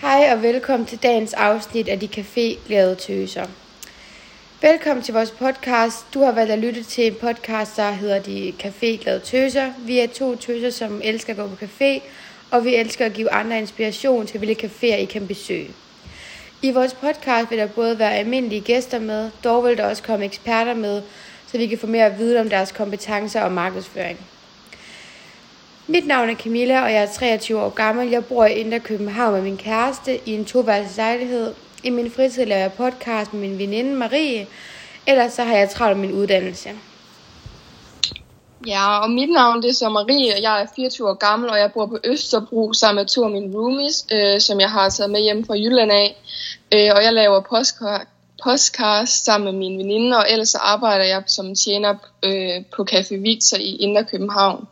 Hej og velkommen til dagens afsnit af De Café-glade tøser. Velkommen til vores podcast. Du har valgt at lytte til en podcast, der hedder De Café-glade tøser. Vi er to tøser, som elsker at gå på café, og vi elsker at give andre inspiration til, hvilke caféer I kan besøge. I vores podcast vil der både være almindelige gæster med, dog vil der også komme eksperter med, så vi kan få mere at vide om deres kompetencer og markedsføring. Mit navn er Camilla, og jeg er 23 år gammel. Jeg bor i Indre København med min kæreste i en toværelses lejlighed. I min fritid laver jeg podcast med min veninde Marie. Ellers så har jeg travlt med min uddannelse. Ja, og mit navn det er så Marie, og jeg er 24 år gammel, og jeg bor på Østerbro sammen med to af mine roomies, øh, som jeg har taget med hjem fra Jylland af. Øh, og jeg laver podcast, sammen med min veninde, og ellers så arbejder jeg som tjener øh, på Café Victor i Indre København.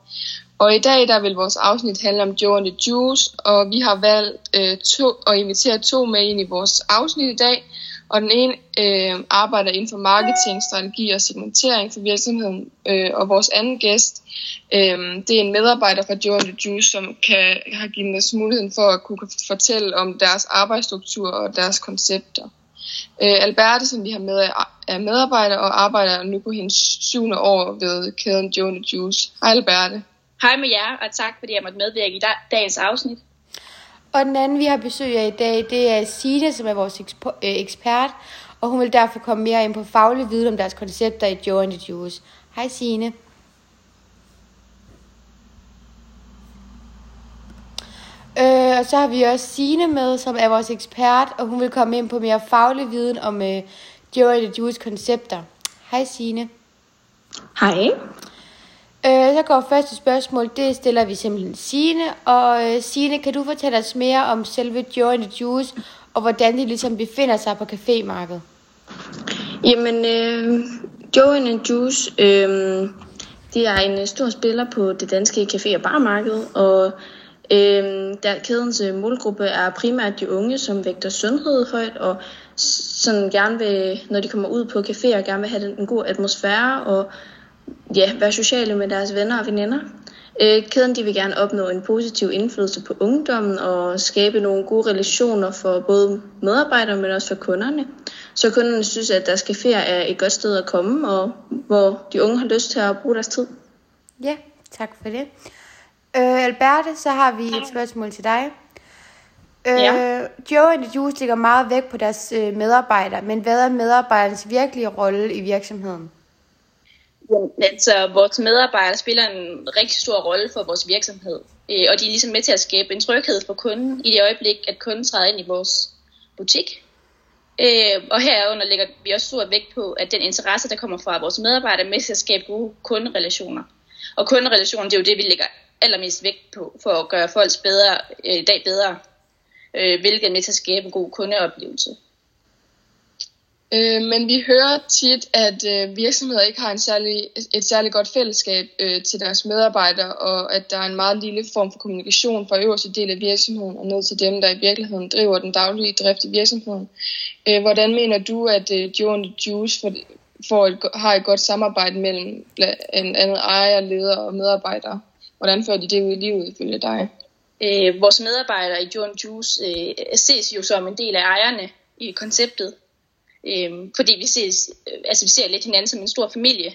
Og i dag der vil vores afsnit handle om Joe and the Juice, og vi har valgt øh, to, at invitere to med ind i vores afsnit i dag. Og den ene øh, arbejder inden for marketing, strategi og segmentering for virksomheden. Øh, og vores anden gæst, øh, det er en medarbejder fra Joe and the Juice, som kan har givet os muligheden for at kunne fortælle om deres arbejdsstruktur og deres koncepter. Øh, Alberte, som vi har med, er medarbejder og arbejder nu på hendes syvende år ved kæden Joe and the Juice. Hej Alberte. Hej med jer, og tak fordi jeg måtte medvirke i dagens afsnit. Og den anden, vi har besøg af i dag, det er Sine, som er vores øh, ekspert, og hun vil derfor komme mere ind på faglig viden om deres koncepter i Joe and the Juice. Hej Sine. Øh, og så har vi også Sine med, som er vores ekspert, og hun vil komme ind på mere faglig viden om uh, Joe and the Juice koncepter. Hej Sine. Hej. Øh, så går første spørgsmål, det stiller vi simpelthen Sine. Og øh, Sine, kan du fortælle os mere om selve Joy and the Juice, og hvordan det ligesom befinder sig på cafémarkedet? Jamen, øh, Joe and the Juice, øh, det er en øh, stor spiller på det danske café- og barmarked, og øh, der kædens øh, målgruppe er primært de unge, som vægter sundhed højt, og sådan gerne vil, når de kommer ud på caféer, gerne vil have en god atmosfære, og ja, være sociale med deres venner og veninder. Øh, kæden de vil gerne opnå en positiv indflydelse på ungdommen og skabe nogle gode relationer for både medarbejdere, men også for kunderne. Så kunderne synes, at deres caféer er et godt sted at komme, og hvor de unge har lyst til at bruge deres tid. Ja, tak for det. Øh, Alberte, så har vi et spørgsmål til dig. Øh, ja. Joe and the Juice ligger meget væk på deres øh, medarbejdere, men hvad er medarbejdernes virkelige rolle i virksomheden? Altså, vores medarbejdere spiller en rigtig stor rolle for vores virksomhed, øh, og de er ligesom med til at skabe en tryghed for kunden i det øjeblik, at kunden træder ind i vores butik. Øh, og herunder lægger vi også stor vægt på, at den interesse, der kommer fra vores medarbejdere, er med til at skabe gode kunderelationer. Og kunderelationer, det er jo det, vi lægger allermest vægt på, for at gøre folks bedre, øh, dag bedre, hvilket er med til at skabe en god kundeoplevelse. Øh, men vi hører tit, at øh, virksomheder ikke har en særlig, et særligt godt fællesskab øh, til deres medarbejdere, og at der er en meget lille form for kommunikation fra øverste del af virksomheden og ned til dem, der i virkeligheden driver den daglige drift i virksomheden. Øh, hvordan mener du, at øh, Joe and the Juice for, for et, har et godt samarbejde mellem en anden ejer, leder og medarbejdere? Hvordan fører de det ud i livet ifølge dig? Øh, vores medarbejdere i Joe and Juice øh, ses jo som en del af ejerne i konceptet, Øhm, fordi vi, ses, øh, altså vi ser lidt hinanden som en stor familie.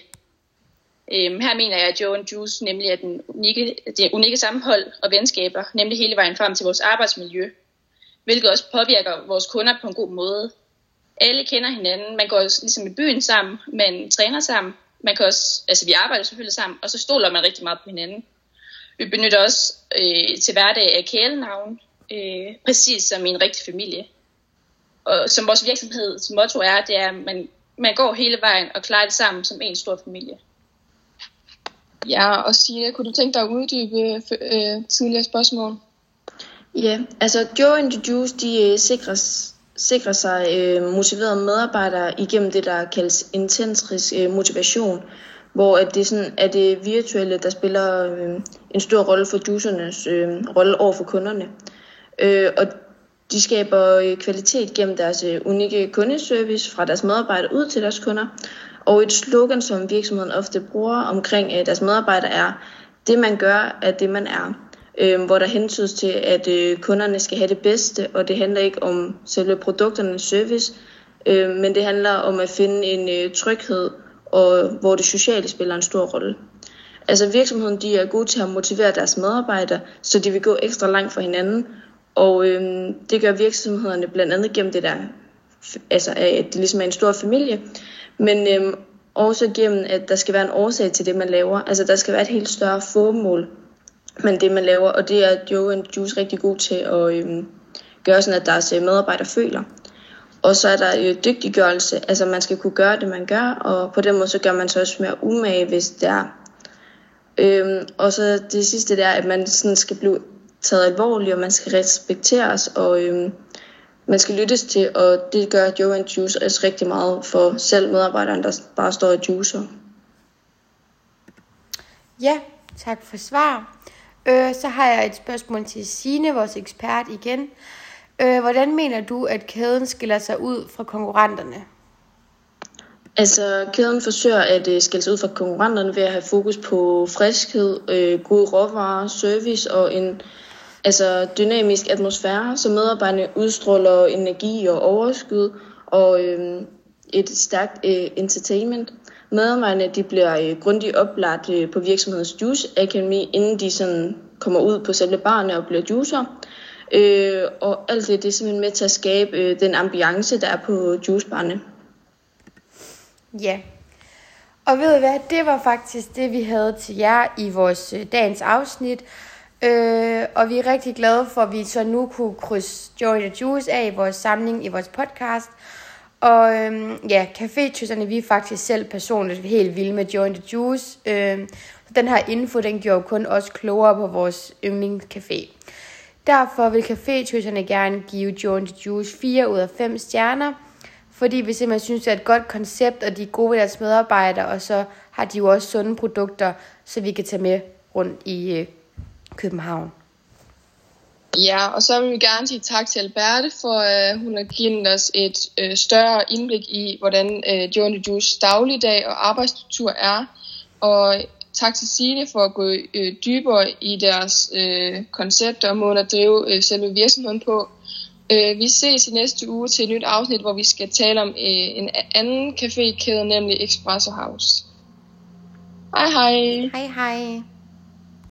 Øhm, her mener jeg, at Joe and Juice nemlig er den unikke, det unikke sammenhold og venskaber, nemlig hele vejen frem til vores arbejdsmiljø, hvilket også påvirker vores kunder på en god måde. Alle kender hinanden, man går ligesom i byen sammen, man træner sammen, man kan også, altså vi arbejder selvfølgelig sammen, og så stoler man rigtig meget på hinanden. Vi benytter også øh, til hverdag af kælenavn, øh, præcis som i en rigtig familie og som vores virksomheds motto er, det er, at man, man går hele vejen og klarer det sammen som en stor familie. Ja, og Signe, kunne du tænke dig at uddybe øh, tidligere spørgsmål? Ja, altså Joe and the Juice, de øh, sikrer, sikrer sig øh, motiverede medarbejdere igennem det, der kaldes intensisk øh, motivation, hvor at det sådan, er det virtuelle, der spiller øh, en stor rolle for juicernes øh, rolle over for kunderne. Øh, og de skaber øh, kvalitet gennem deres øh, unikke kundeservice fra deres medarbejdere ud til deres kunder. Og et slogan, som virksomheden ofte bruger omkring øh, deres medarbejdere er, det man gør er det man er. øh, hvor der hentydes til, at øh, kunderne skal have det bedste, og det handler ikke om selve produkternes service, øh, men det handler om at finde en øh, tryghed, og hvor det sociale spiller en stor rolle. Altså virksomheden de er gode til at motivere deres medarbejdere, så de vil gå ekstra langt for hinanden, og øhm, det gør virksomhederne blandt andet gennem det der, altså at det ligesom er en stor familie, men øhm, også gennem, at der skal være en årsag til det, man laver. Altså der skal være et helt større formål med det, man laver, og det er Joe and Juice rigtig god til at øhm, gøre sådan, at deres øh, medarbejdere føler. Og så er der jo dygtiggørelse, altså man skal kunne gøre det, man gør, og på den måde så gør man så også mere umage, hvis det er. Øhm, og så det sidste der, at man sådan skal blive taget alvorligt, og man skal respekteres, og øhm, man skal lyttes til, og det gør Joe and Juice også rigtig meget for selv medarbejderen, der bare står i juicer. Ja, tak for svar. Øh, så har jeg et spørgsmål til Sine, vores ekspert igen. Øh, hvordan mener du, at kæden skiller sig ud fra konkurrenterne? Altså, kæden forsøger at uh, skille sig ud fra konkurrenterne ved at have fokus på friskhed, øh, gode råvarer, service og en altså, dynamisk atmosfære, så medarbejderne udstråler energi og overskud og øh, et stærkt øh, entertainment. Medarbejderne de bliver øh, grundigt oplagt øh, på virksomhedens Juice Academy, inden de sådan kommer ud på selve barne og bliver juicer. Øh, og alt det, det er simpelthen med til at skabe øh, den ambiance, der er på juicebarne. Ja. Og ved I hvad, det var faktisk det, vi havde til jer i vores øh, dagens afsnit. Øh, og vi er rigtig glade for, at vi så nu kunne krydse Joy the Juice af i vores samling i vores podcast. Og øhm, ja, cafétysserne, vi er faktisk selv personligt helt vilde med Joy the Juice. Øh, den her info, den gjorde kun os klogere på vores yndlingscafé. Derfor vil cafétysserne gerne give Joy the Juice 4 ud af 5 stjerner. Fordi vi simpelthen synes, det er et godt koncept, og de er gode ved deres medarbejdere, og så har de jo også sunde produkter, så vi kan tage med rundt i øh, København. Ja, og så vil vi gerne sige tak til Alberte, for at uh, hun har givet os et uh, større indblik i, hvordan uh, Johnny Juice dagligdag og arbejdsstruktur er. Og tak til Signe for at gå uh, dybere i deres uh, koncept og måden at drive uh, selve virksomheden på. Uh, vi ses i næste uge til et nyt afsnit, hvor vi skal tale om uh, en anden cafékæde, nemlig Espresso House. Hej hej. Hej hej.